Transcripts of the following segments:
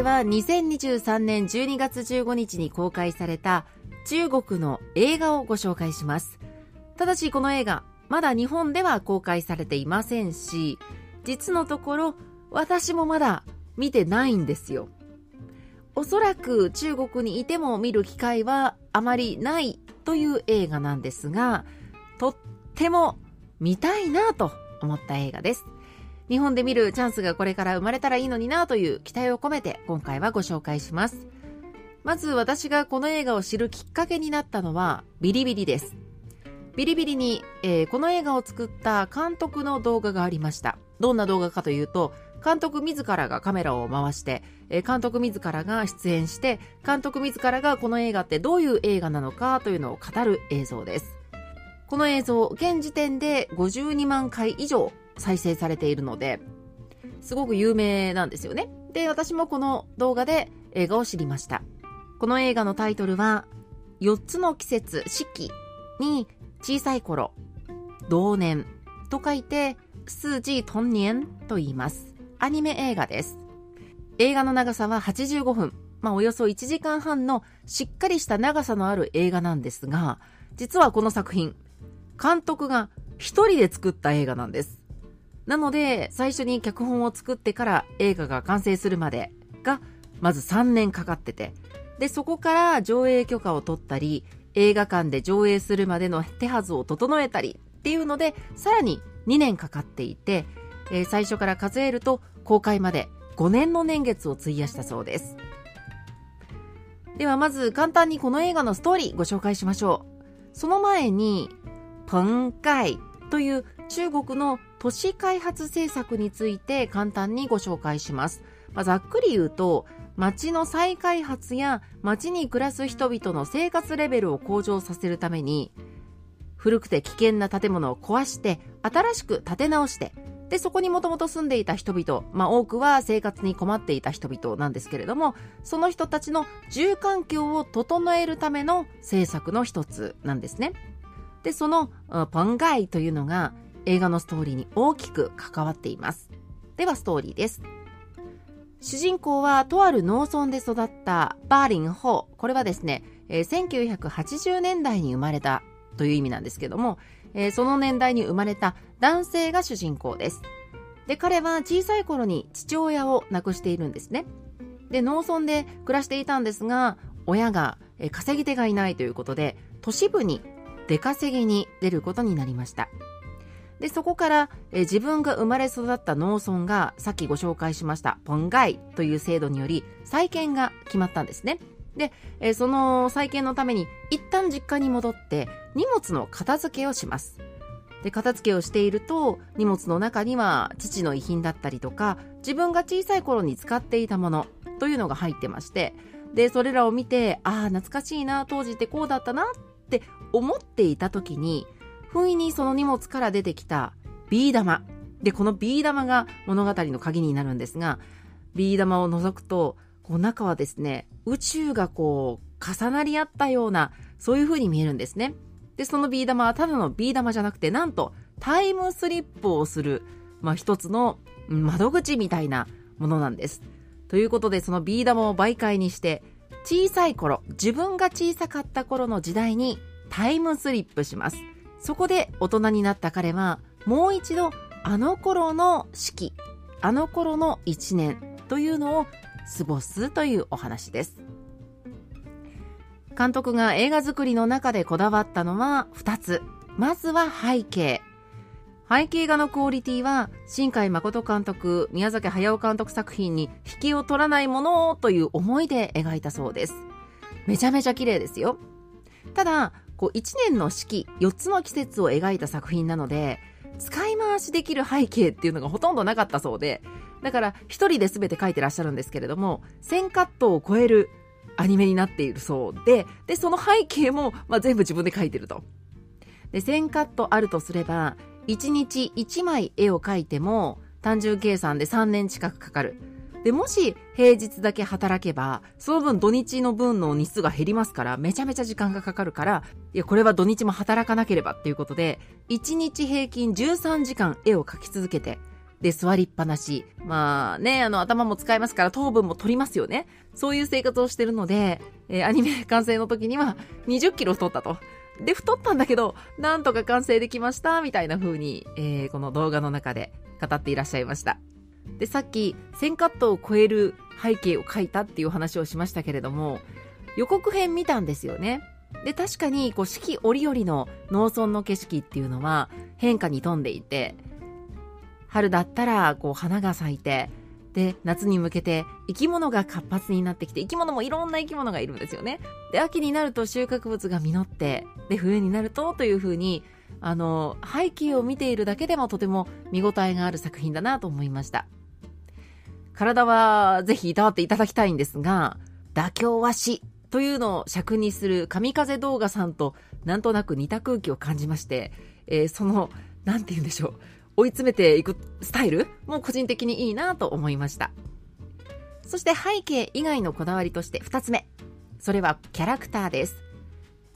回は2023年12月15日に公開された中国の映画をご紹介します。ただしこの映画まだ日本では公開されていませんし実のところ私もまだ見てないんですよ。おそらく中国にいても見る機会はあまりないという映画なんですがとっても見たいなと思った映画です。日本で見るチャンスがこれから生まれたらいいのになという期待を込めて今回はご紹介します。まず私がこの映画を知るきっかけになったのはビリビリです。ビリビリに、えー、この映画を作った監督の動画がありました。どんな動画かというと監督自らがカメラを回して、え、監督自らが出演して監督自らがこの映画ってどういう映画なのかというのを語る映像です。この映像現時点で52万回以上再生されているのですごく有名なんですよね。で私もこの動画で映画を知りました。この映画のタイトルは4つの季節四季に小さい頃同年と書いて数字トンニエンと言います。アニメ映画です。映画の長さは85分。まあ、およそ1時間半のしっかりした長さのある映画なんですが実はこの作品監督が一人で作った映画なんです。なので、最初に脚本を作ってから映画が完成するまでが、まず3年かかってて、で、そこから上映許可を取ったり、映画館で上映するまでの手はずを整えたりっていうので、さらに2年かかっていて、えー、最初から数えると公開まで5年の年月を費やしたそうです。ではまず簡単にこの映画のストーリーご紹介しましょう。その前に、ポンカイという中国の都市開発政策について簡単にご紹介します。まあ、ざっくり言うと、街の再開発や街に暮らす人々の生活レベルを向上させるために、古くて危険な建物を壊して、新しく建て直して、で、そこにもともと住んでいた人々、まあ多くは生活に困っていた人々なんですけれども、その人たちの住環境を整えるための政策の一つなんですね。で、そのポンガイというのが映画のストーリーに大きく関わっています。ではストーリーです。主人公はとある農村で育ったバーリン・ホー。これはですね、えー、1980年代に生まれたという意味なんですけども、その年代に生まれた男性が主人公です。で、彼は小さい頃に父親を亡くしているんですね。で、農村で暮らしていたんですが、親が稼ぎ手がいないということで、都市部に出稼ぎに出ることになりました。で、そこから、え自分が生まれ育った農村が、さっきご紹介しました、ポンガイという制度により、再建が決まったんですね。で、えその再建のために、一旦実家に戻って、荷物の片付けをします。で、片付けをしていると、荷物の中には、父の遺品だったりとか、自分が小さい頃に使っていたものというのが入ってまして、で、それらを見て、ああ、懐かしいな、当時ってこうだったなって思っていた時に、不意にその荷物から出てきたビー玉。で、このビー玉が物語の鍵になるんですが、ビー玉を除くと、こう中はですね、宇宙がこう、重なり合ったような、そういう風に見えるんですね。で、そのビー玉はただのビー玉じゃなくて、なんと、タイムスリップをする、まあ、一つの窓口みたいなものなんです。ということで、そのビー玉を媒介にして、小さい頃、自分が小さかった頃の時代にタイムスリップします。そこで大人になった彼はもう一度あの頃の四季あの頃の一年というのを過ごすというお話です。監督が映画作りの中でこだわったのは2つ。まずは背景。背景画のクオリティは新海誠監督宮崎駿監督作品に引きを取らないものという思いで描いたそうです。めちゃめちゃ綺麗ですよ。ただこう1年の四季4つの季節を描いた作品なので使い回しできる背景っていうのがほとんどなかったそうでだから一人で全て書いてらっしゃるんですけれども1000カットを超えるアニメになっているそうででその背景も、まあ、全部自分で書いてると。で1000カットあるとすれば1日1枚絵を描いても単純計算で3年近くかかる。で、もし平日だけ働けば、その分土日の分の日数が減りますから、めちゃめちゃ時間がかかるから、いや、これは土日も働かなければっていうことで、1日平均13時間絵を描き続けて、で、座りっぱなし。まあね、あの、頭も使いますから糖分も取りますよね。そういう生活をしてるので、えー、アニメ完成の時には20キロ太ったと。で、太ったんだけど、なんとか完成できました、みたいな風に、えー、この動画の中で語っていらっしゃいました。で、さっき1000カットを超える背景を書いたっていう話をしましたけれども、予告編見たんですよね。で、確かに、こう、四季折々の農村の景色っていうのは変化に富んでいて、春だったら、こう、花が咲いて、で、夏に向けて生き物が活発になってきて、生き物もいろんな生き物がいるんですよね。で、秋になると収穫物が実って、で、冬になるとというふうに、あの、背景を見ているだけでもとても見応えがある作品だなと思いました。体はぜひいたわっていただきたいんですが、妥協は死というのを尺にする神風動画さんとなんとなく似た空気を感じまして、えー、その、なんて言うんでしょう、追い詰めていくスタイルも個人的にいいなと思いました。そして背景以外のこだわりとして2つ目。それはキャラクターです。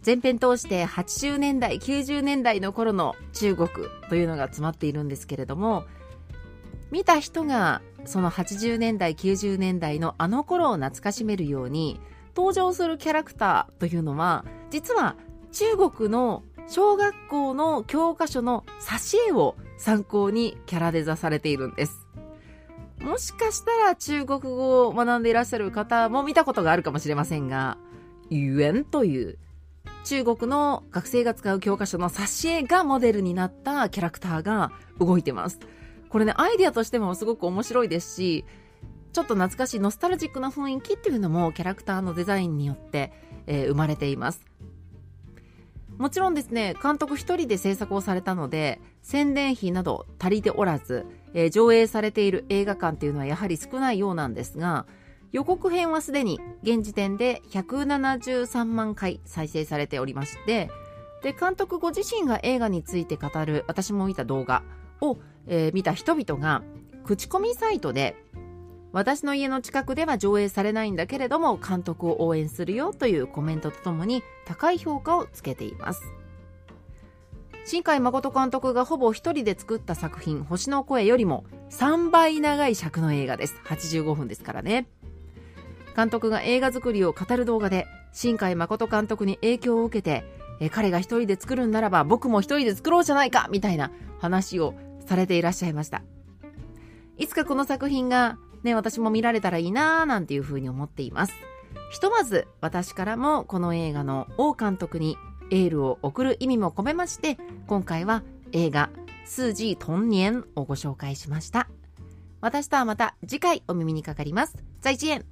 前編通して80年代、90年代の頃の中国というのが詰まっているんですけれども、見た人がその80年代90年代のあの頃を懐かしめるように登場するキャラクターというのは実は中国の小学校の教科書の挿絵を参考にキャラデザされているんです。もしかしたら中国語を学んでいらっしゃる方も見たことがあるかもしれませんが、ユエンという中国の学生が使う教科書の挿絵がモデルになったキャラクターが動いてます。これね、アイデアとしてもすごく面白いですし、ちょっと懐かしいノスタルジックな雰囲気っていうのもキャラクターのデザインによって、えー、生まれています。もちろんですね、監督一人で制作をされたので、宣伝費など足りておらず、えー、上映されている映画館っていうのはやはり少ないようなんですが、予告編はすでに現時点で173万回再生されておりまして、で、監督ご自身が映画について語る私も見た動画をえー、見た人々が口コミサイトで私の家の近くでは上映されないんだけれども監督を応援するよというコメントとともに高い評価をつけています。新海誠監督がほぼ一人で作った作品「星の声」よりも3倍長い尺の映画です。85分ですからね。監督が映画作りを語る動画で新海誠監督に影響を受けてえ彼が一人で作るんならば僕も一人で作ろうじゃないかみたいな話をされていらっしゃいました。いつかこの作品がね、私も見られたらいいなーなんていうふうに思っています。ひとまず私からもこの映画の王監督にエールを送る意味も込めまして、今回は映画数字トンニエンをご紹介しました。私とはまた次回お耳にかかります。再见